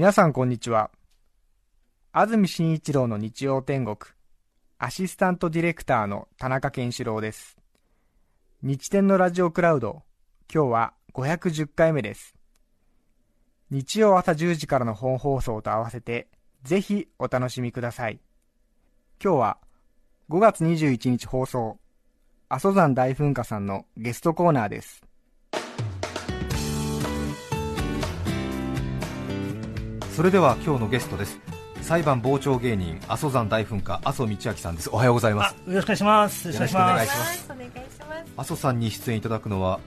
皆さんこんにちは。安住紳一郎の日曜天国、アシスタントディレクターの田中健志郎です。日天のラジオクラウド、今日は510回目です。日曜朝10時からの本放送と合わせて、ぜひお楽しみください。今日は5月21日放送、阿蘇山大噴火さんのゲストコーナーです。それでは今日のゲストです裁判傍聴芸人阿蘇山大噴火阿蘇道明さんですおはようございますよろしくお願いします。よろしくお願いします。阿蘇さんに出演いただくのは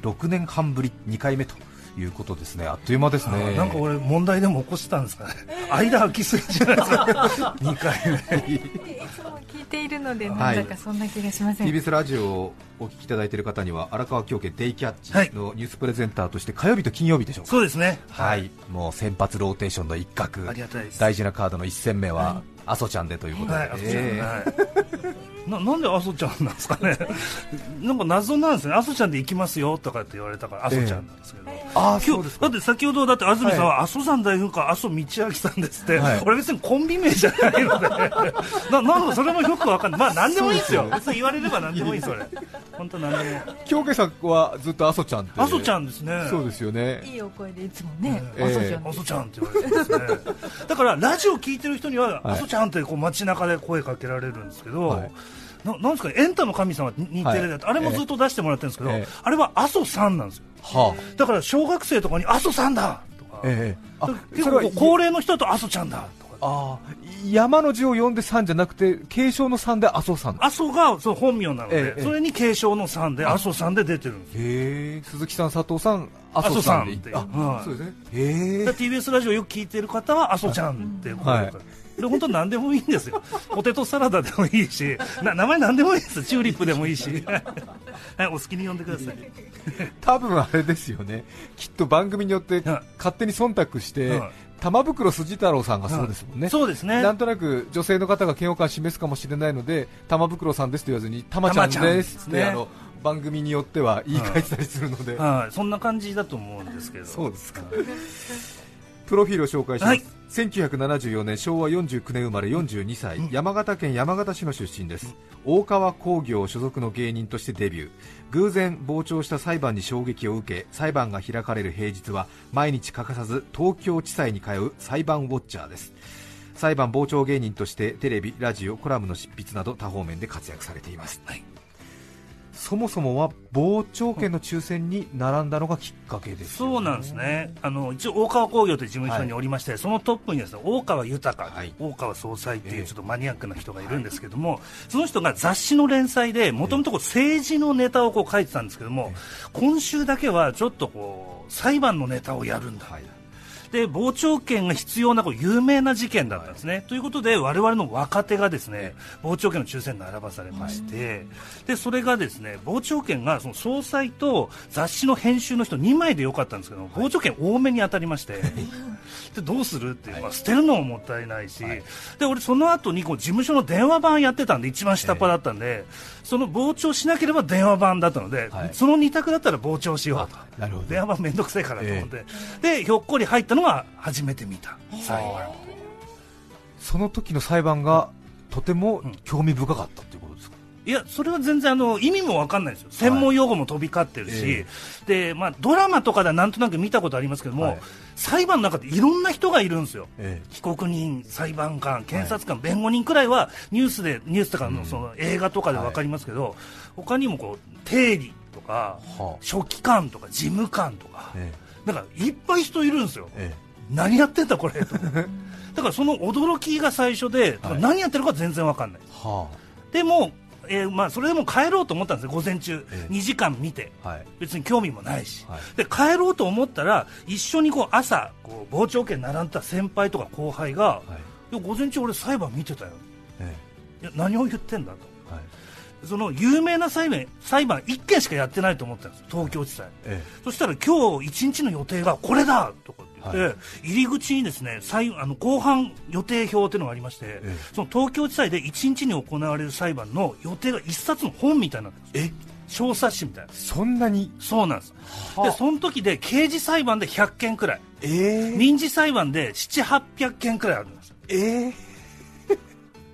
6年半ぶり2回目ということですねあっという間ですねなんか俺問題でも起こしてたんですかね。間空きすぎじゃないですか。二回目。ているので、はないんだかそんな気がしません。TBS ラジオをお聞きいただいている方には荒川京家デイキャッはいチのニュースプレゼンターとして火曜日と金曜日でしょうか。そうですね。はい、もう先発ローテーションの一角。ありがたいです。大事なカードの1戦目は阿蘇ちゃんでということで、はい、あそちゃん。ええ。はい。ななんであそちゃんなんですかね？なんか謎なんですね。あそちゃんで行きますよとかって言われたからあそちゃんなんですけど。ああそう今日ですか。だって先ほどだって安住さんは阿蘇山大噴火阿蘇道明さんですって、はい。俺別にコンビ名じゃないので。ななんかそれもよくわかんない。まあ何でもいいですよ。別に言われれば何でもいいそれ。本当何でも。京家さんはずっと阿蘇ちゃんって。阿蘇ちゃんですね。そうですよね。いいお声でいつもね、ええ。おそじゃんあそちゃんって言われてますね。だからラジオ聞いてる人には、はい。あそちゃんってこう街中で声かけられるんですけど、はい。ななんですかねエンタの神様に似てるはい。あれもずっと出してもらってるんですけど、ええ。あれは阿蘇さんなんですよ。はあ。だから小学生とかに阿蘇さんだとか、ええあ結構高齢の人だと阿蘇ちゃんだとか。ああ山の字を読んで山じゃなくて継承の山で阿蘇山へ阿蘇がそう本名なので、ええそれに継承のさんで阿蘇さんで出てるんですよ。え鈴木さん佐藤さん阿蘇さんってあはいそうですね。TBS ラジオよく聞いてる方は阿蘇ちゃんって声はいで本当何でもいいんですよ。ポテトサラダでもいいしな名前何でもいいですチューリップでもいいし。はいお好きに呼んでください。多分あれですよね。きっと番組によってはい。勝手に忖度してはい。玉袋筋太郎さんがそうですもんね、そうですね。なんとなく女性の方が嫌悪感示すかもしれないので玉袋さんですと言わずに玉ちゃんですって、ね。あの番組によっては言い換えてたりするので、はい。そんな感じだと思うんですけど。そうですかプロフィールを紹介します、はい。1974年昭和49年生まれ42歳、山形県山形市の出身です、大川工業所属の芸人としてデビュー。偶然傍聴した裁判に衝撃を受け裁判が開かれる平日は毎日欠かさず東京地裁に通う裁判ウォッチャーです。裁判傍聴芸人としてテレビ、ラジオ、コラムの執筆など多方面で活躍されています、はいそもそもは傍聴券の抽選に並んだのがきっかけですよね。そうなんですね。あの一応大川工業という事務所におりまして、そのトップにですね大川豊、はい。大川総裁っていええ。うちょっとマニアックな人がいるんですけども、その人が雑誌の連載でもともと政治のネタをこう書いてたんですけども、今週だけはちょっとこう裁判のネタをやるんだ、はいで傍聴券が必要なこう有名な事件だったんですね、ということで我々の若手がですね傍聴券の抽選に並ばされまして、でそれがですね傍聴券がその総裁と雑誌の編集の人2枚でよかったんですけど傍聴券多めに当たりまして、でどうする？っていう、まあ、捨てるのももったいないし、で俺その後にこう事務所の電話番やってたんで一番下っ端だったんで、その傍聴しなければ電話番だったので、はい。その2択だったら傍聴しようと。電話番めんどくせえからと思って、でひょっこり入ったのが初めて見た。裁判その時の裁判がとても興味深かったということですか、いやそれは全然あの意味も分かんないですよ。専門用語も飛び交ってるし、えでまあ、ドラマとかではなんとなく見たことありますけども、はい。裁判の中でいろんな人がいるんですよ。え被告人、裁判官、検察官、弁護人くらいはニュースでニュースとかのその映画とかで分かりますけど、他にもこう定理とか、はあ。書記官とか事務官とか、えなんかいっぱい人いるんですよ。え何やってんだこれと。だからその驚きが最初で、はい。何やってるか全然わかんない。はでも、えーまあ、それでも帰ろうと思ったんですよ午前中、ええ。2時間見て。あはい。別に興味もないし、はい。で帰ろうと思ったら一緒にこう朝こう傍聴券並んだ先輩とか後輩が、はい。午前中俺裁判見てたよ。えいや何を言ってんだと。えはいその有名な裁判裁判1件しかやってないと思ったんです。東京地裁。えそしたら今日一日の予定がこれだとかって言って、は入り口にですね最あの後半予定表っていうのがありまして、えその東京地裁で一日に行われる裁判の予定が一冊の本みたいになんです。え？小冊子みたいな。そんなに？そうなんです。でその時で刑事裁判で100件くらい。えー、民事裁判で7800件くらいあるんです。えー、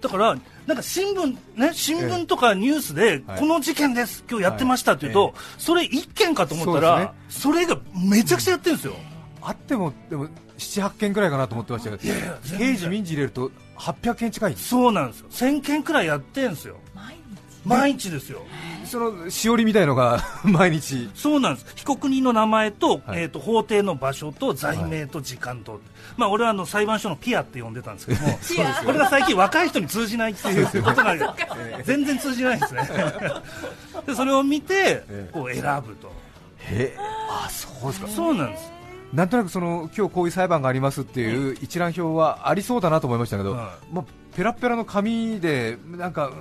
だからなんか新聞ね新聞とかニュースではい。この事件です今日やってましたっていうと、はい。それ1件かと思ったらそ,、れがめちゃくちゃやってるんですよ、あってもでも78件くらいかなと思ってましたけどいやいや全然。刑事民事入れると800件近いそうなんですよ。1000件くらいやってんですよ。毎日毎日ですよ。そのしおりみたいのが 毎日。そうなんです。被告人の名前と,、はい。えー、と法廷の場所と罪名と時間と、まあ、俺はあの裁判所のピアって呼んでたんですけども これが最近若い人に通じないっていうことが 全然通じないんですね。でそれを見てええ。こう選ぶと。へあそうですか。そうなんです。なんとなくその今日こういう裁判がありますっていう一覧表はありそうだなと思いましたけど、はまあ、ペラペラの紙でなんかう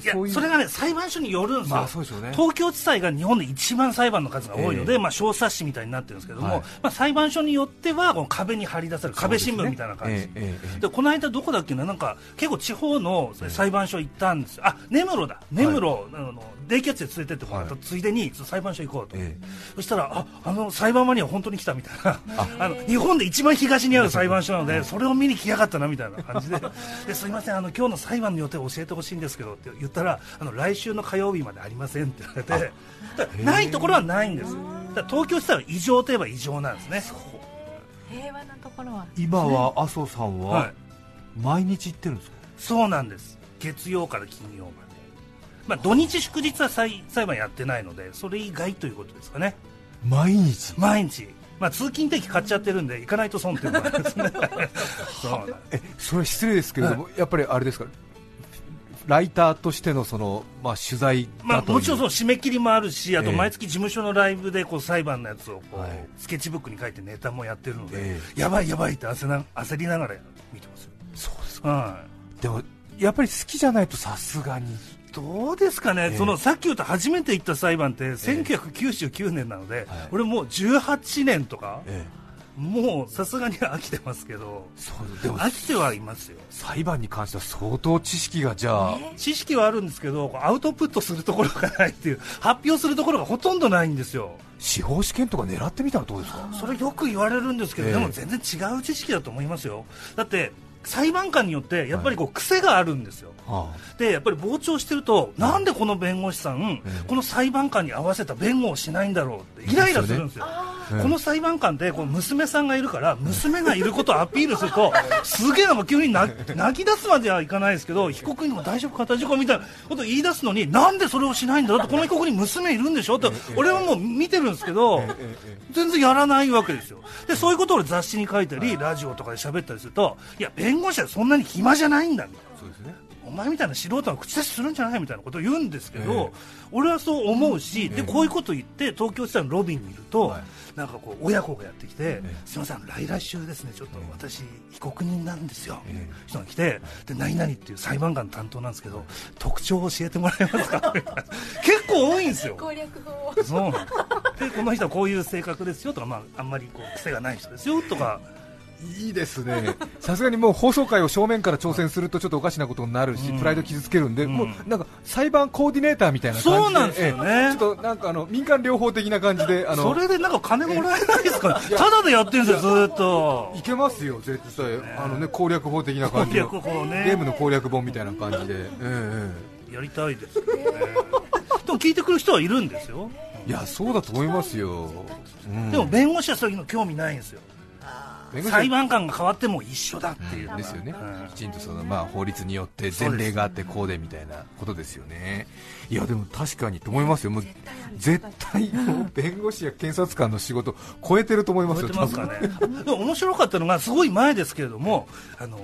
そういう。それがね裁判所によるんですよ、まあそうでしょうね。東京地裁が日本で一番裁判の数が多いので、ええ。まあ、小冊子みたいになってるんですけども、はい。まあ、裁判所によってはこの壁に貼り出される壁新聞みたいな感じ、ええええええ。でこの間、どこだっけな、なんか結構地方の裁判所行ったんですよ、あ根室だ、根室、あのデイキャッチで連れてってもらった、はい。ついでに裁判所行こうと、えそしたら、ああの裁判マニア、本当に来たみたいな、あ。の日本で一番東にある裁判所なので、それを見に来やがったなみたいな感じで、ですいません、あの今日の裁判の予定を教えてほしいんですけどって言ったら、あの来週の火曜日までありませんって言われて、ないところはないんです、東京地裁は異常といえば異常なんですね。平和なところは。今は麻生さんははい。毎日行ってるんですか、そうなんです。月曜から金曜まで、まあ、土日祝日は裁裁判やってないのでそれ以外ということですかね。毎日？毎日、まあ、通勤定期買っちゃってるんで行かないと損っていうのもあるんですね。そうなんです。えそれ失礼ですけれども、やっぱりあれですか？ライターとしてのその、まあ、取材まあ、もちろんその締め切りもあるし、あとええ毎月事務所のライブでこう裁判のやつをこう、はい。スケッチブックに書いてネタもやってるので、えやばいやばいって焦な焦りながら見てますよ、そうですか。はでもやっぱり好きじゃないとさすがに。い、どうですかね、ええ。そのさっき言った初めて行った裁判って1999年なので、はい。俺もう18年とか、えもうさすがに飽きてますけど、そうでも飽きてはいますよ。裁判に関しては相当知識がじゃあ、知識はあるんですけど、アウトプットするところがないっていう、発表するところがほとんどないんですよ。司法試験とか狙ってみたらどうですか？それよく言われるんですけど、ええでも全然違う知識だと思いますよ。だって、裁判官によってやっぱりこう癖があるんですよ。はでやっぱり傍聴してると、なんでこの弁護士さん、ええこの裁判官に合わせた弁護をしないんだろうってイライラするんですよ。ええこの裁判官ってこう娘さんがいるから娘がいることをアピールすると すげえなんか急に泣泣き出すまではいかないですけど被告人も大丈夫か大丈夫かみたいなことを言い出すのになんでそれをしないんだろうってこの被告人娘いるんでしょって俺はもう見てるんですけど全然やらないわけですよ。でそういうことを俺雑誌に書いたりラジオとかで喋ったりするといや弁護士はそんなに暇じゃないんだみたいな。お前みたいな素人は口出しするんじゃないみたいなことを言うんですけど、ええ。俺はそう思うし、ええ。でこういうことを言って東京地裁のロビーにいると、はい。なんかこう親子がやってきて、えすみません来来週ですねちょっと私被告人なんですよ、ええ。人が来てで何々っていう裁判官の担当なんですけど特徴を教えてもらえますか？みたいな結構多いんですよ。攻略法。をそうなんです。でこの人はこういう性格ですよとか、まあ、あんまりこう癖がない人ですよとかいいですね。さすがにもう放送会を正面から挑戦するとちょっとおかしなことになるし、うん。プライド傷つけるんで、うん。もうなんか裁判コーディネーターみたいな感じでそうなんですよね。ええ。ちょっとなんかあの民間療法的な感じであのそれでなんか金もらえないですかただでやってるんですよずーっと。いけますよ絶対。あのね攻略法的な感じの。攻略法ね。ゲームの攻略本みたいな感じで、ええやりたいですよね。でも聞いてくる人はいるんですよ、ええいやそうだと思いますよ、うん。でも弁護士はそういうの興味ないんですよ裁判官が変わっても一緒だっていうのがですよね、うん。きちんとその、まあ、法律によって前例があってこうでみたいなことですよね、いやでも確かにと思いますよ、もう絶対もう弁護士や検察官の仕事、超えてると思いますよ、覚えてますかね。面白かったのがすごい前ですけれどもあの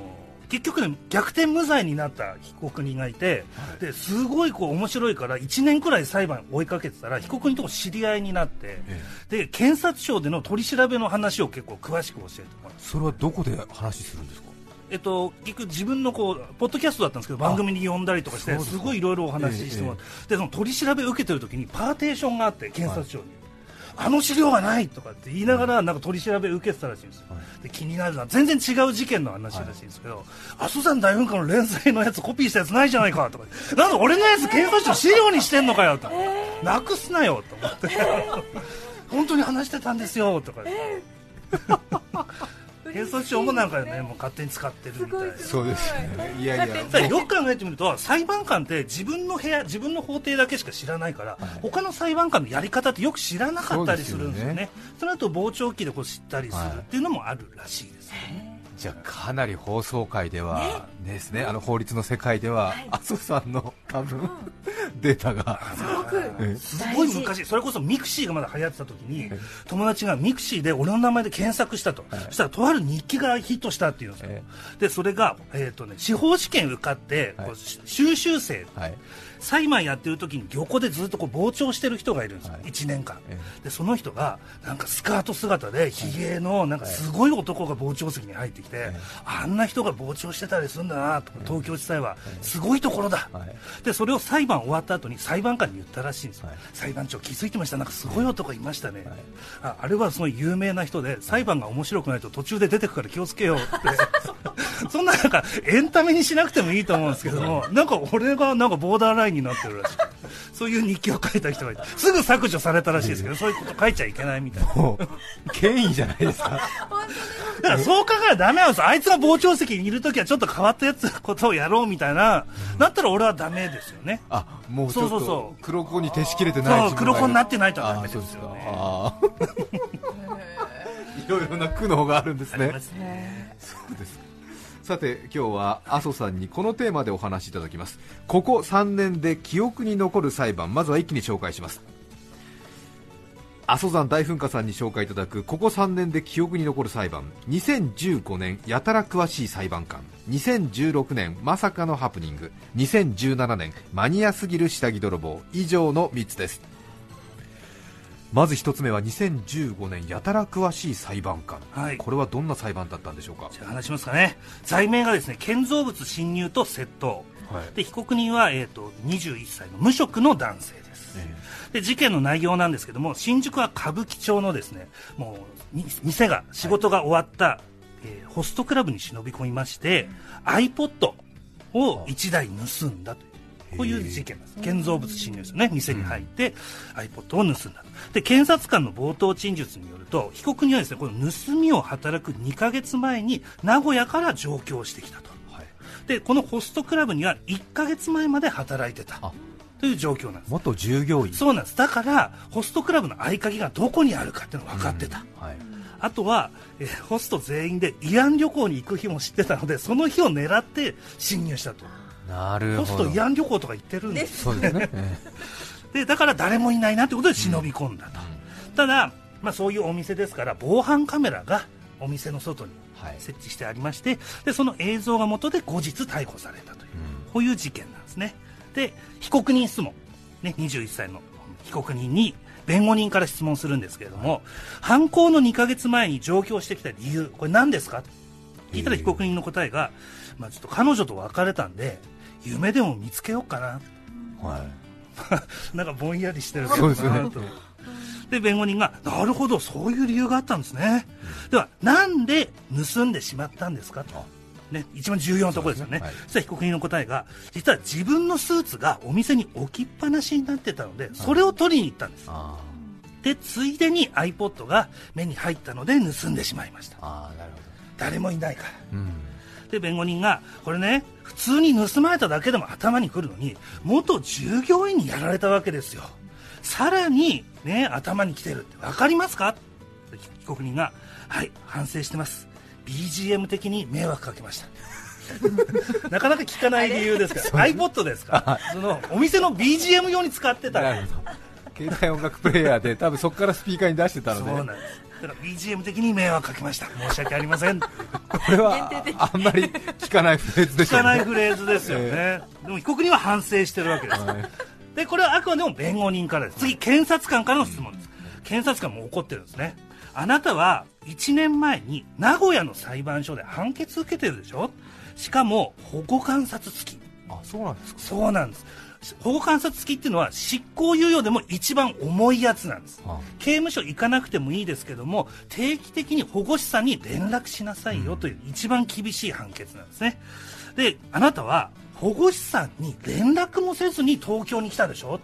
結局ね逆転無罪になった被告人がいて、ですごいこう面白いから1年くらい裁判追いかけてたら被告人とこ知り合いになって、えで検察庁での取り調べの話を結構詳しく教えてもら。それはどこで話するんですか？えっと、結局自分のこうポッドキャストだったんですけど番組に呼んだりとかしてすごいいろいろお話ししてもらって、でその取り調べを受けてる時にパーテーションがあって検察庁に、あの資料がないとかって言いながらなんか取り調べ受けてたらしいんですよ、で気になるのは全然違う事件の話らしいんですけど、阿蘇山大噴火の連載のやつコピーしたやつないじゃないかとか。なんで俺のやつ検査庁資料にしてんのかよと、なくすなよと思って。本当に話してたんですよとか。警察庁もなんかね、もう勝手に使ってるみたいな。そうですね。いやいや。よく考えてみると裁判官って自分の部屋自分の法廷だけしか知らないから、他の裁判官のやり方ってよく知らなかったりするんですよね。その後傍聴記でこう知ったりするっていうのもあるらしいです。ね、じゃあかなり法曹界では、ね。ですね、あの法律の世界では、阿曽さんの多分 データが、えすごい昔それこそ mixi がまだ流行ってた時に友達が mixi で俺の名前で検索したと、そしたらとある日記がヒットしたっていうんですよ、えでそれが、えーとね、司法試験受かって、こう修習生。はい裁判やってる時に横でずっとこう傍聴してる人がいるんですよ、はい。1年間。えでその人がなんかスカート姿でひげのなんかすごい男が傍聴席に入ってきて、あんな人が傍聴してたりするんだなと東京地裁はすごいところだ、はい。でそれを裁判終わった後に裁判官に言ったらしいんです。裁判長気づいてました。なんかすごい男いましたね、ああれはすごい有名な人で裁判が面白くないと途中で出てくから気をつけようって。そんななんかエンタメにしなくてもいいと思うんですけども なんか俺がなんかボーダーラインになってるらしい。そういう日記を書いた人がいて。すぐ削除されたらしいですけどそういうこと書いちゃいけないみたいな。もう権威じゃないですか、だからそう考えたらダメなんですよ。あいつが傍聴席にいるときはちょっと変わったやつことをやろうみたいな。だったら俺はダメですよね。あもうちょっそうそうそと黒子に徹しきれてない黒子になってないとダメですよあそうですかね。いろいろな苦悩があるんですね。そうですさて今日は阿蘇さんにこのテーマでお話しいただきます。ここ3年で記憶に残る裁判まずは一気に紹介します。阿蘇山大噴火さんに紹介いただくここ3年で記憶に残る裁判。2015年やたら詳しい裁判官。2016年まさかのハプニング。2017年マニアすぎる下着泥棒。以上の3つです。まず1つ目は2015年やたら詳しい裁判官、はい。これはどんな裁判だったんでしょうか？じゃあ話しますかね。罪名がですね建造物侵入と窃盗。はい。で被告人は、えー、と21歳の無職の男性です、で事件の内容なんですけども新宿は歌舞伎町のですねもうみ店が仕事が終わった、えーホストクラブに忍び込みまして、iPod を1台盗んだというこういう事件です。建造物侵入ですよね。店に入って iPod を盗んだと。で検察官の冒頭陳述によると被告人はですねこの盗みを働く2ヶ月前に名古屋から上京してきたと。はい。でこのホストクラブには1ヶ月前まで働いてた。あ。という状況なんです。元従業員。そうなんです。だからホストクラブの合鍵がどこにあるかっていうのが分かってた、はい。あとは、えーホスト全員で慰安旅行に行く日も知ってたのでその日を狙って侵入したとなるホストほど慰安旅行とか行ってるんですね、えでだから誰もいないなということで忍び込んだと、ただ、まあ、そういうお店ですから防犯カメラがお店の外にはい。設置してありましてでその映像が元で後日逮捕されたという、こういう事件なんですね。で被告人質問、ね、21歳の被告人に弁護人から質問するんですけれども、犯行の2ヶ月前に上京してきた理由これ何ですか？と聞いたら被告人の答えが、まあ、ちょっと彼女と別れたんで夢でも見つけようかな。えはい。なんかぼんやりしてるそうですよね。なと。で弁護人がなるほどそういう理由があったんですね、ではなんで盗んでしまったんですかと、ね、一番重要なところですよね。ねはい。そしたら被告人の答えが実は自分のスーツがお店に置きっぱなしになってたのでそれを取りに行ったんです、あでついでに iPod が目に入ったので盗んでしまいました。ーあーなるほ誰もいないから。どうん。で弁護人がこれね普通に盗まれただけでも頭にくるのに元従業員にやられたわけですよ。さらにね頭にきてるって分かりますか？被告人が。はい反省してます。BGM 的に迷惑かけました。なかなか聞かない理由ですから。iPod ですから。そのお店の BGM 用に使ってた。携帯音楽プレイヤーで多分そこからスピーカーに出してたそうのでなんですだから BGM 的に迷惑かけました。申し訳ありません。これはあんまり聞かないフレーズでしょうね。聞かないフレーズですよね、でも被告人は反省してるわけです、はい。でこれはあくまでも弁護人からです。次検察官からの質問です。検察官も怒ってるんですね。あなたは1年前に名古屋の裁判所で判決受けてるでしょ？しかも保護観察付き。あそうなんですか。そうなんです保護観察付きっていうのは執行猶予でも一番重いやつなんです。は刑務所行かなくてもいいですけども定期的に保護士さんに連絡しなさいよという一番厳しい判決なんですね。であなたは保護士さんに連絡もせずに東京に来たでしょ？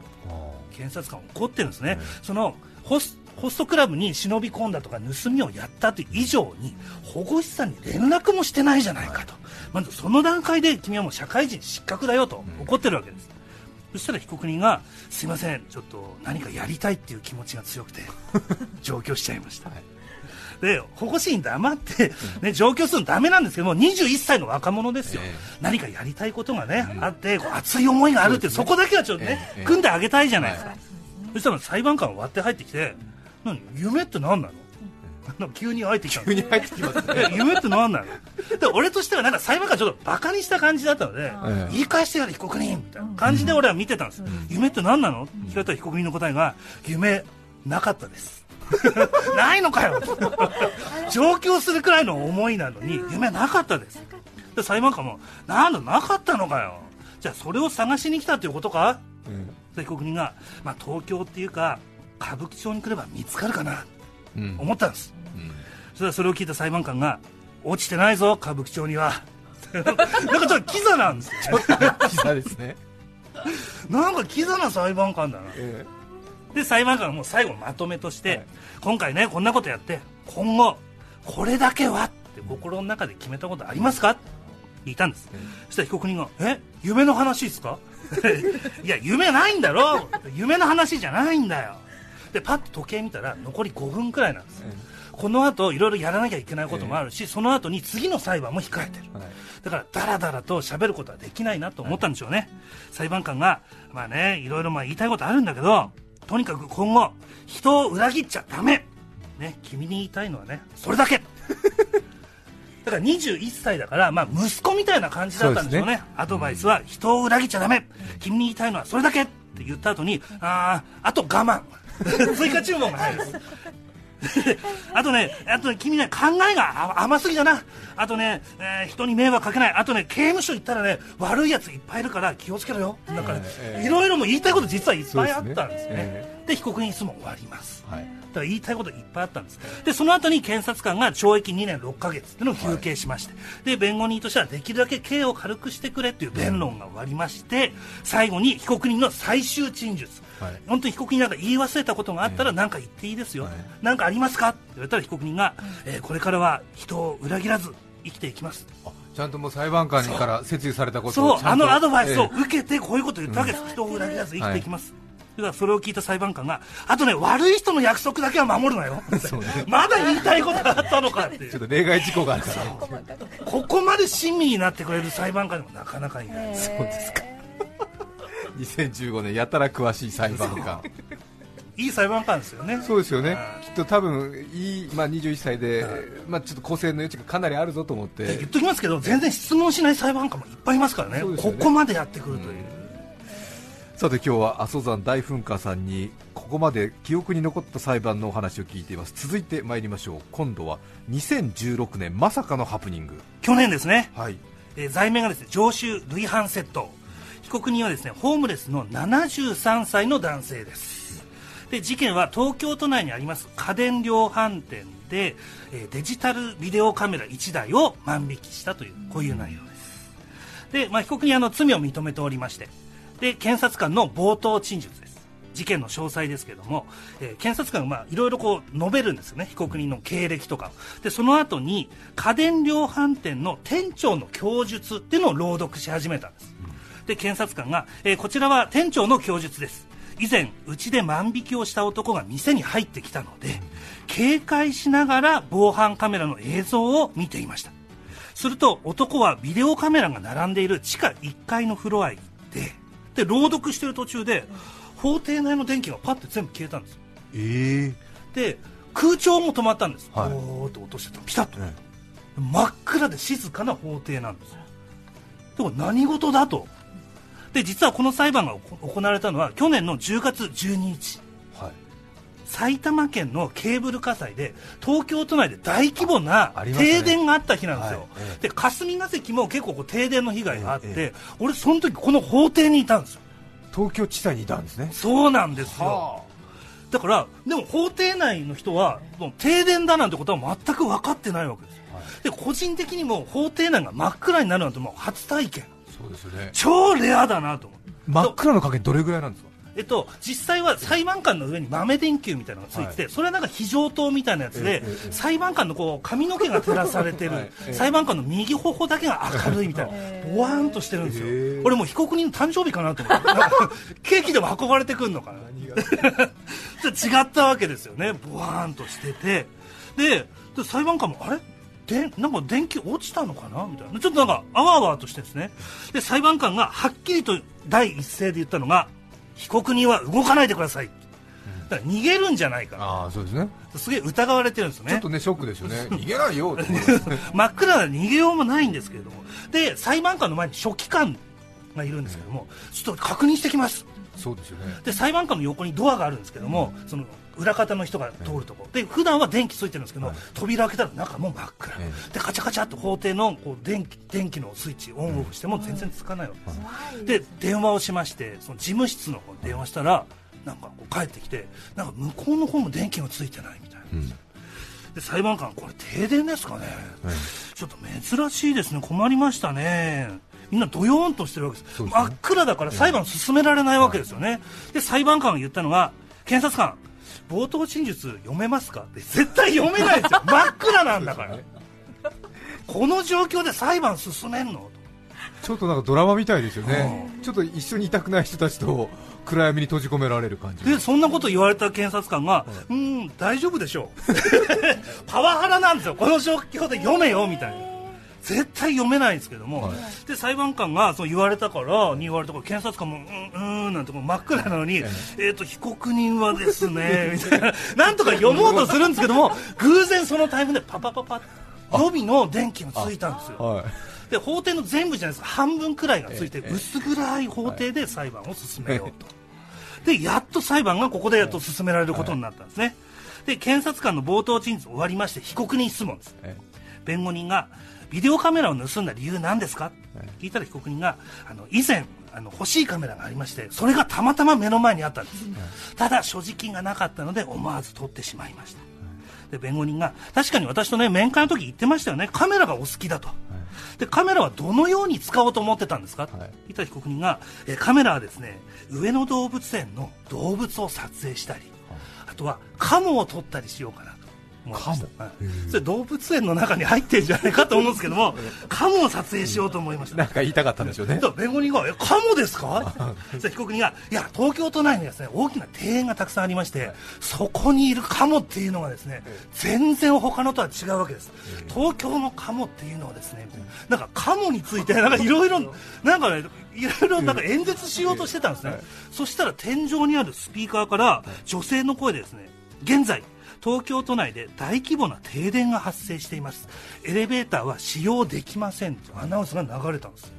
検察官怒ってるんですね、そのホスホストクラブに忍び込んだとか盗みをやったという以上に保護士さんに連絡もしてないじゃないかと、まずその段階で君はもう社会人失格だよと怒ってるわけです、そしたら被告人がすいませんちょっと何かやりたいっていう気持ちが強くて 上京しちゃいました、で保護士に黙って、ね、上京するのダメなんですけども21歳の若者ですよ、え何かやりたいことがね、あってこう熱い思いがあるってそこだけはちょっとね、ええ組んであげたいじゃないですか、そしたら裁判官が割って入ってきて何夢って何なの？急に入ってきたの。急に入ってきますね。え夢って何なの？で俺としてはなんか裁判官ちょっとバカにした感じだったので、ええ言い返してやる被告人みたいな感じで俺は見てたんです、夢って何なの？って聞かれたら被告人の答えが夢なかったです。ないのかよ！上京するくらいの思いなのに夢なかったです。で裁判官もなんだなかったのかよ！じゃあそれを探しに来たっていうことか？で被告人が、まあ、東京っていうか歌舞伎町に来れば見つかるかな？うん思ったんです。うん。そしたらそれを聞いた裁判官が落ちてないぞ歌舞伎町には。なんかちょっとキザなんですよ、ね、キザですね。なんかキザな裁判官だな。えで裁判官がもう最後のまとめとして、はい。今回ねこんなことやって今後これだけはって心の中で決めたことありますか？って聞いたんです、そしたら被告人が「え？夢の話ですか? 」いや夢ないんだろ！夢の話じゃないんだよでパッと時計見たら残り5分くらいなんです、えこの後いろいろやらなきゃいけないこともあるし、その後に次の裁判も控えてる。はい。だからだらだらと喋ることはできないなと思ったんでしょうね、裁判官がまあねいろいろまあ言いたいことあるんだけどとにかく今後人を裏切っちゃダメ。ね君に言いたいのはねそれだけ。だから21歳だから、まあ、息子みたいな感じだったんでしょうね。ね。アドバイスは人を裏切っちゃダメ。君に言いたいのはそれだけって言った後にあーあと我慢 追加注文が入る あとね、あとね、君ね、考えがあ甘すぎだな。あとね、えー人に迷惑かけない。あとね、刑務所行ったらね、悪いやついっぱいいるから気をつけろよ。なんかねええいろいろも言いたいこと実はいっぱいあったんですね。そうで被告人質問終わります。はい。だから言いたいこといっぱいあったんです。で、その後に検察官が懲役2年6ヶ月っていうのを求刑しまして、で、弁護人としてはできるだけ刑を軽くしてくれっていう弁論が終わりまして、最後に被告人の最終陳述。はい。本当に被告人なんか言い忘れたことがあったら何か言っていいですよ、はい。何かありますか？って言われたら被告人が、えーこれからは人を裏切らず生きていきます。あちゃんともう裁判官から説諭されたことそうをちゃんと。あのアドバイスをえ受けてこういうことを言ったわけです、人を裏切らず生きていきます、だからそれを聞いた裁判官があとね悪い人の約束だけは守るなよ。そうね。まだ言いたいことがあったのかっていえちょっうと例外事項があるから。ここまで親身になってくれる裁判官でもなかなかいない、そうですか。2015年やたら詳しい裁判官。いい裁判官ですよね。そうですよね。きっと多分いい、まあ、21歳で、まあ、ちょっと構成の余地がかなりあるぞと思って。言っときますけど全然質問しない裁判官もいっぱいいますからね。ね。ここまでやってくるという、さて今日は阿蘇山大噴火さんにここまで記憶に残った裁判のお話を聞いています。続いて参りましょう。今度は2016年まさかのハプニング。去年ですね。はい。えー罪名がですね常習累犯窃。盗被告人はですねホームレスの73歳の男性です。で事件は東京都内にあります家電量販店で、えーデジタルビデオカメラ1台を万引きしたというこういう内容です。で、まあ、被告人はあの罪を認めておりましてで検察官の冒頭陳述です。事件の詳細ですけれども、えー検察官がまあいろいろこう述べるんですよね。被告人の経歴とかを。でその後に家電量販店の店長の供述っていうのを朗読し始めたんです、で検察官が、えーこちらは店長の供述です。以前うちで万引きをした男が店に入ってきたので警戒しながら防犯カメラの映像を見ていました。すると男はビデオカメラが並んでいる地下1階のフロアへ行ってで朗読してる途中で法廷内の電気がパッて全部消えたんです。ええ。で空調も止まったんです、はい。おーっと落としてた。ピタッと、真っ暗で静かな法廷なんですよ。でも何事だと。で実はこの裁判が行行われたのは去年の10月12日。はい埼玉県のケーブル火災で東京都内で大規模な停電があった日なんですよ、はいええ。で霞が関も結構こう停電の被害があって、ええ俺その時この法廷にいたんですよ。東京地裁にいたんですね。そうなんですよ。だからでも法廷内の人はもう停電だなんてことは全く分かってないわけですよ、で個人的にも法廷内が真っ暗になるなんてもう初体験。そうですよね。超レアだなと真っ暗の加減どれぐらいなんですか？えっと、実際は裁判官の上に豆電球みたいなのがついてて、はい。それはなんか非常灯みたいなやつで、裁判官のこう髪の毛が照らされてる、はい。ええ裁判官の右頬だけが明るいみたいな、ぼわーんとしてるんですよ、俺もう被告人の誕生日かなと思って、ケーキでも運ばれてくるのかな、違ったわけですよね、ぼわーんとしてて、でで裁判官も、あれ？でなんか電気落ちたのかな？みたいな、ちょっとなんかあわあわとしてですね、で裁判官がはっきりと第一声で言ったのが、被告人は動かないでください、だから逃げるんじゃないかな、ああそうですね。すげえ疑われてるんですよね。ちょっとねショックですよね。逃げないよ 真っ暗な逃げようもないんですけれども、で裁判官の前に書記官がいるんですけども、ちょっと確認してきます、そうですよね。で裁判官の横にドアがあるんですけども、その裏方の人が通るとこ。ろ、で普段は電気ついてるんですけど、はい。扉開けたら中もう真っ暗、えでカチャカチャっと法廷のこう電気電気のスイッチオンオフしても全然つかないわけです。で電話をしましてその事務室の方に電話したらなんかこう帰ってきてなんか向こうの方も電気がついてないみたいな、うん。で裁判官これ停電ですかね、はいちょっと珍しいですね。困りましたね。みんなドヨーンとしてるわけです。ですね。真っ暗だから裁判進められないわけですよね、で裁判官が言ったのが検察官冒頭陳述読めますか？って絶対読めないですよ。真っ暗なんだから。この状況で裁判進めんの？ちょっとなんかドラマみたいですよね。ちょっと一緒にいたくない人たちと暗闇に閉じ込められる感じ。でそんなこと言われた検察官が、うーん、大丈夫でしょう、パワハラなんですよ、この状況で読めよみたいな、絶対読めないんですけども、はい。で裁判官がそう言われたから、に言われたから、検察官も、うん、うーんなんてこう真っ暗なのに、えー、と被告人はですね、みたいな、なんとか読もうとするんですけども、偶然そのタイムでパパパパ予備の電気がついたんですよ。はい。で法廷の全部じゃないですか。半分くらいがついてええ薄暗い法廷で裁判を進めようと、でやっと裁判がここでやっと進められることになったんですね、で検察官の冒頭陳述終わりまして被告人質問です。え。弁護人がビデオカメラを盗んだ理由なんですか？聞いたら被告人があの以前あの欲しいカメラがありましてそれがたまたま目の前にあったんです、ただ所持金がなかったので思わず撮ってしまいました、で弁護人が確かに私とね面会の時言ってましたよね。カメラがお好きだと、でカメラはどのように使おうと思ってたんですか、はい。言ったら被告人が、えーカメラはですね上野動物園の動物を撮影したり、あとはカモを撮ったりしようかなそれ動物園の中に入ってるんじゃないかと思うんですけども カモを撮影しようと思いました。なんか言いたかったんでしょうね。弁護人が、え、カモですか？そ被告人が、いや、東京都内にですね、大きな庭園がたくさんありまして、そこにいるカモっていうのがですね、全然他のとは違うわけです。東京のカモっていうのはですね、なんかカモについて、なんかいろいろ、なんかね、いろいろなんか演説しようとしてたんですね。そしたら天井にあるスピーカーから、女性の声でですね、現在、東京都内で大規模な停電が発生しています。エレベーターは使用できませんとアナウンスが流れたんです。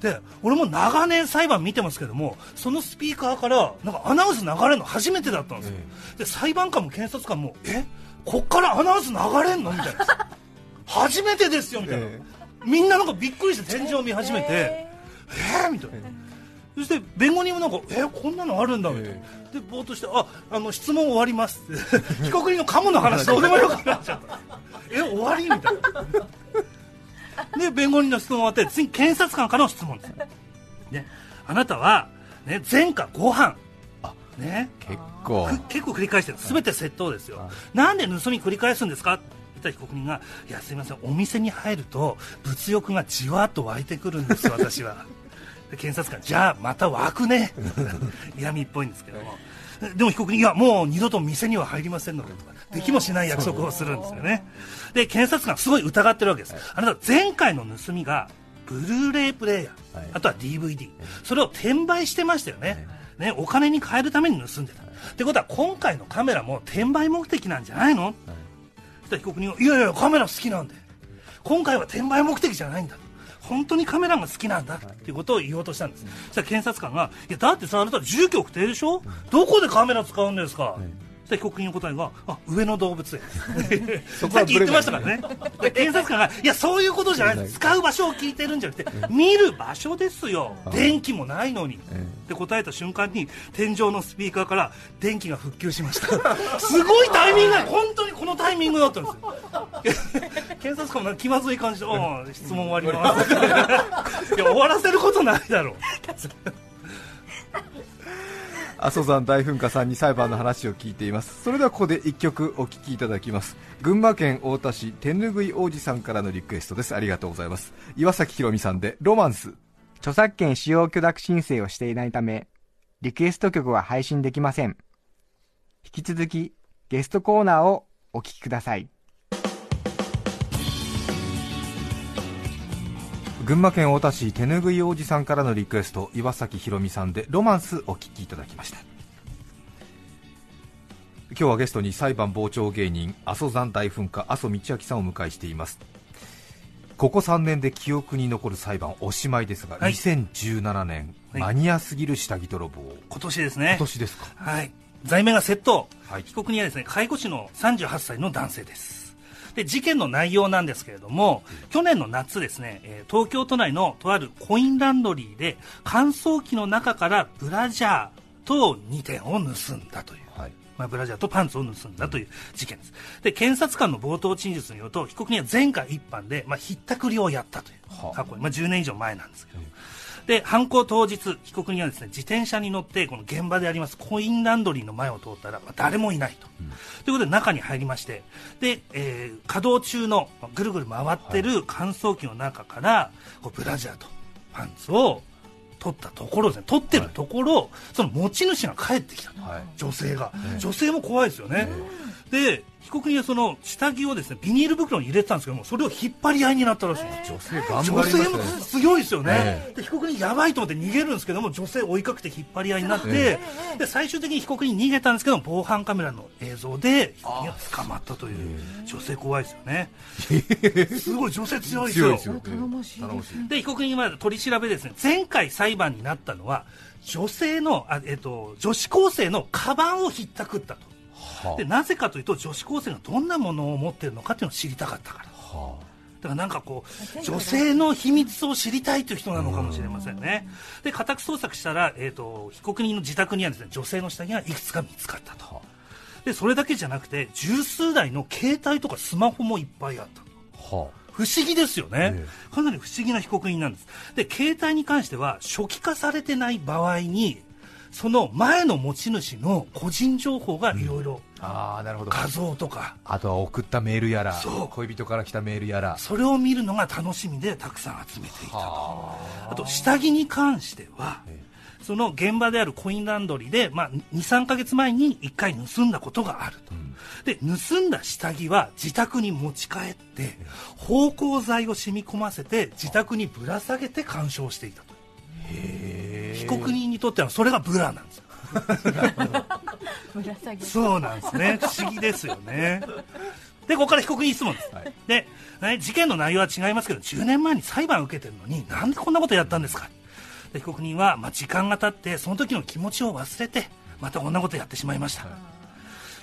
で俺も長年裁判見てますけどもそのスピーカーからなんかアナウンス流れるの初めてだったんです。よ、で裁判官も検察官もえ？こっからアナウンス流れんの？みたいな。初めてですよみたいな、えみんななんかびっくりして天井を見始めて。えー、みたいな、そして弁護人もなんかえー、こんなのあるんだみたいな、えでぼーっとしてああの質問終わりますって。被告人のカモの話どうでもよくなっちゃった。え終わりみたいな。で弁護人の質問終わって次検察官からの質問ですね。あなたは、ね、前科ご飯ね。結構。く結構繰り返してる。全て窃盗ですよ、なんで盗み繰り返すんですか？って言った被告人がいやすいません。お店に入ると物欲がじわっと湧いてくるんです私はで検察官じゃあまた湧くね。嫌味っぽいんですけども。でも被告人いやもう二度と店には入りませんのでとかできもしない約束をするんですよね。で検察官すごい疑ってるわけです、あなた前回の盗みがブルーレイプレイヤー、はい。あとは DVD、それを転売してましたよね、ねお金に換えるために盗んでた、ってことは今回のカメラも転売目的なんじゃないの、そしたら被告人がいやいやカメラ好きなんで。今回は転売目的じゃないんだ本当にカメラが好きなんだっていうことを言おうとしたんです、そしたら検察官がいやだってさあなた住居不定でしょ、どこでカメラ使うんですか、そした被告人の答えがあ上野動物園。さっき言ってましたからね。で検察官がいやそういうことじゃない。使う場所を聞いてるんじゃなくて見る場所ですよ。電気もないのに。えって答えた瞬間に天井のスピーカーから電気が復旧しました。すごいタイミングだ本当にこのタイミングだったんですよ。検察官もなんか気まずい感じで「ああ質問終わります」いや終わらせることないだろ。う阿蘇山大噴火さんに裁判の話を聞いています。それではここで1曲お聴きいただきます。群馬県太田市手ぬぐい王子さんからのリクエストです。ありがとうございます。岩崎宏美さんでロマンス。著作権使用許諾申請をしていないため、リクエスト曲は配信できません。引き続き、ゲストコーナーをお聞きください。群馬県太田市手ぬぐい王子さんからのリクエスト岩崎宏美さんでロマンスお聴きいただきました。今日はゲストに裁判傍聴芸人阿蘇山大噴火阿蘇道明さんをお迎えしています。ここ3年で記憶に残る裁判おしまいですが、はい。2017年、はい。マニアすぎる下着泥棒。今年ですね。今年ですか？はい。罪名が窃盗、はい。被告人はですね介護士の38歳の男性ですで事件の内容なんですけれども、去年の夏ですね、えー東京都内のとあるコインランドリーで乾燥機の中からブラジャーと2点を盗んだというはいまあ、ブラジャーとパンツを盗んだという事件です。で、検察官の冒頭陳述によると、被告人は前回一般で、まあ、ひったくりをやったというはあ過去に、まあ、10年以上前なんですけど。で、犯行当日、被告人はですね、自転車に乗って、この現場でありますコインランドリーの前を通ったら、まあ、誰もいないと。ということで中に入りまして、で、えー稼働中の、まあぐるぐる回ってる乾燥機の中から、こうブラジャーとパンツを取ったところですね、取ってるところ、その持ち主が帰ってきたと。はい。女性が、ええ。女性も怖いですよね、で被告人はその下着をですねビニール袋に入れてたんですけどもそれを引っ張り合いになったらしいんです。女性頑張女性もりましたね強いですよね、えで被告人やばいと思って逃げるんですけども女性追いかけて引っ張り合いになって、えで最終的に被告人逃げたんですけども防犯カメラの映像で被告人が捕まったという女性怖いですよね。すごい女性強いですよ。強いですよ。頼もしいです。頼もしいで被告人は取り調べですね。前回裁判になったのは女性のあ、えっと、女子高生のカバンをひったくったとはでなぜかというと女子高生がどんなものを持っているのかっていうのを知りたかったから。あ。はだからなんかこう女性の秘密を知りたいという人なのかもしれませんね。で家宅捜索したら、えー、と被告人の自宅にはですね女性の下着がいくつか見つかったと。でそれだけじゃなくて十数台の携帯とかスマホもいっぱいあったあは不思議ですよね、えかなり不思議な被告人なんです。で携帯に関しては初期化されてない場合にその前の持ち主の個人情報がいろいろああなるほど。画像とか、あとは送ったメールやら。恋人から来たメールやら。それを見るのが楽しみでたくさん集めていたと。はあ。と下着に関してはえその現場であるコインランドリーで、まあ、23か月前に1回盗んだことがあると、ん。で盗んだ下着は自宅に持ち帰って芳香剤を染み込ませて自宅にぶら下げて鑑賞していたと。へ被告人にとってはそれがブラなんですよ。そうなんですね。不思議ですよね。でここから被告人質問です、はい。で、ね、事件の内容は違いますけど10年前に裁判を受けてるのになんでこんなことやったんですか。で被告人は、まあ、時間が経ってその時の気持ちを忘れてまたこんなことやってしまいました、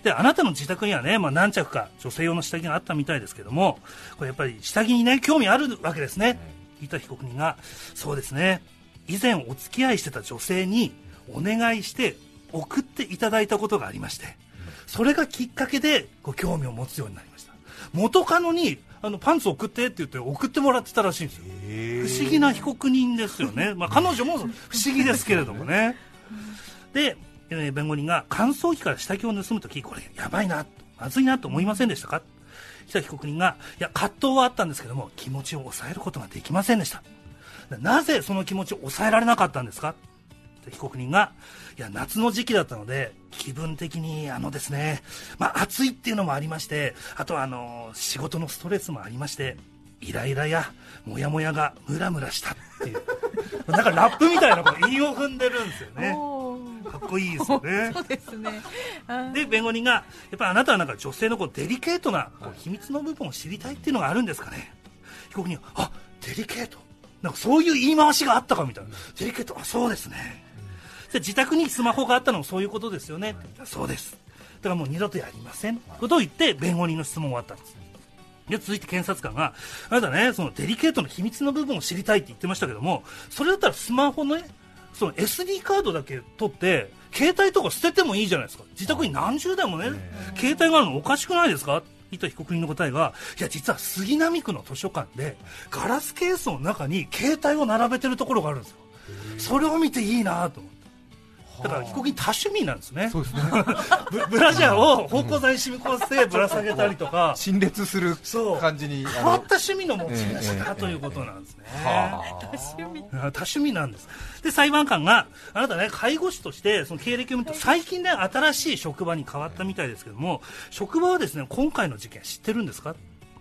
であなたの自宅にはね、まあ、何着か女性用の下着があったみたいですけどもこれやっぱり下着にね興味あるわけですね、聞いた被告人がそうですね以前お付き合いしてた女性にお願いして送っていただいたことがありましてそれがきっかけでご興味を持つようになりました。元カノにあのパンツ送ってって言って送ってもらってたらしいんですよ。え不思議な被告人ですよね、まあ、彼女も不思議ですけれどもね。で、えー弁護人が乾燥機から下着を盗むときこれやばいなまずいなと思いませんでしたか？した被告人がいや葛藤はあったんですけども気持ちを抑えることができませんでしたなぜその気持ちを抑えられなかったんですか？で被告人がいや夏の時期だったので気分的にあのですね、まあ、暑いっていうのもありましてあとはあの仕事のストレスもありましてイライラやモヤモヤがムラムラしたっていう。なんかラップみたいなこの韻を踏んでるんですよね。かっこいいですよね。そうですね。で弁護人がやっぱりあなたはなんか女性のこうデリケートなこう秘密の部分を知りたいっていうのがあるんですかね。被告人はあデリケートなんかそういう言い回しがあったかみたいな。デリケートあそうですね。で自宅にスマホがあったのもそういうことですよね。そうです。だからもう二度とやりません、ことを言って弁護人の質問終わったんです。で続いて検察官があなたねそのデリケートの秘密の部分を知りたいって言ってましたけどもそれだったらスマホのねその SD カードだけ取って携帯とか捨ててもいいじゃないですか。自宅に何十台もね携帯があるのおかしくないですか？伊藤被告人の答えがいや実は杉並区の図書館でガラスケースの中に携帯を並べてるところがあるんですよ。それを見ていいなと。だから被告人多趣味なんですね。そうですね。ブブラジャーを芳香剤に染み込ませてぶら下げたりとか。陳列するそう。感じに変わった趣味の持ち主だということなんですね、趣味。多趣味なんです。で裁判官があなたね介護士としてその経歴を見ると最近ね新しい職場に変わったみたいですけども職場はですね今回の事件知ってるんですか？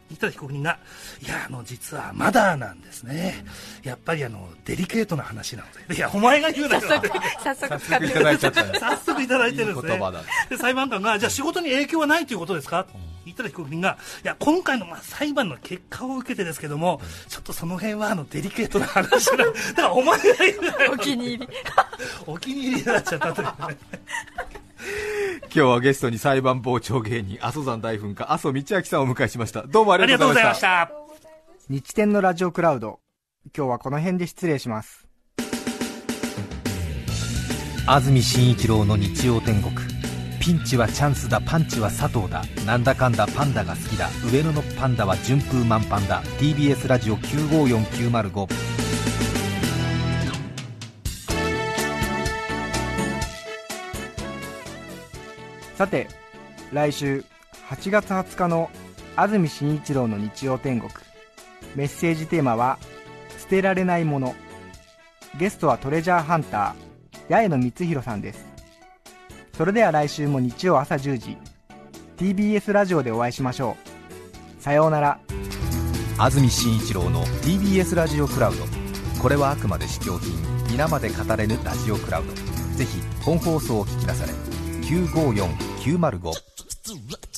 言ったら被告人が、いや、あの、実はまだなんですね。やっぱりあの、デリケートな話なので。いや、お前が言うなよって。早速。早速いただいちゃったね早速いただいてるんですね。いい言葉だ。で裁判官がじゃあ仕事に影響はないということですか？言ったら被告人がいや今回のまあ裁判の結果を受けてですけどもちょっとその辺はあのデリケートな話だだからお前が言うなよ。お気に入り。お気に入りになっちゃったというね 今日はゲストに裁判傍聴芸人阿蘇山大噴火阿蘇道明さんをお迎えしました。どうもあありりがとうございましがとうございました。た日天のラジオクラウド。今日はこの辺で失礼します。安住紳一郎の日曜天国。ピンチはチャンスだパンチは佐藤だ。なんだかんだパンダが好きだ。上野のパンダは順風満帆だ。TBS ラジオ954905さて来週8月20日の安住紳一郎の日曜天国。メッセージテーマは「捨てられないもの」ゲストはトレジャーハンター八重野光弘さんです。それでは来週も日曜朝10時 TBS ラジオでお会いしましょう。さようなら。安住紳一郎の TBS ラジオクラウド。これはあくまで試供品皆まで語れぬラジオクラウド。ぜひ本放送を聞きなされ。954905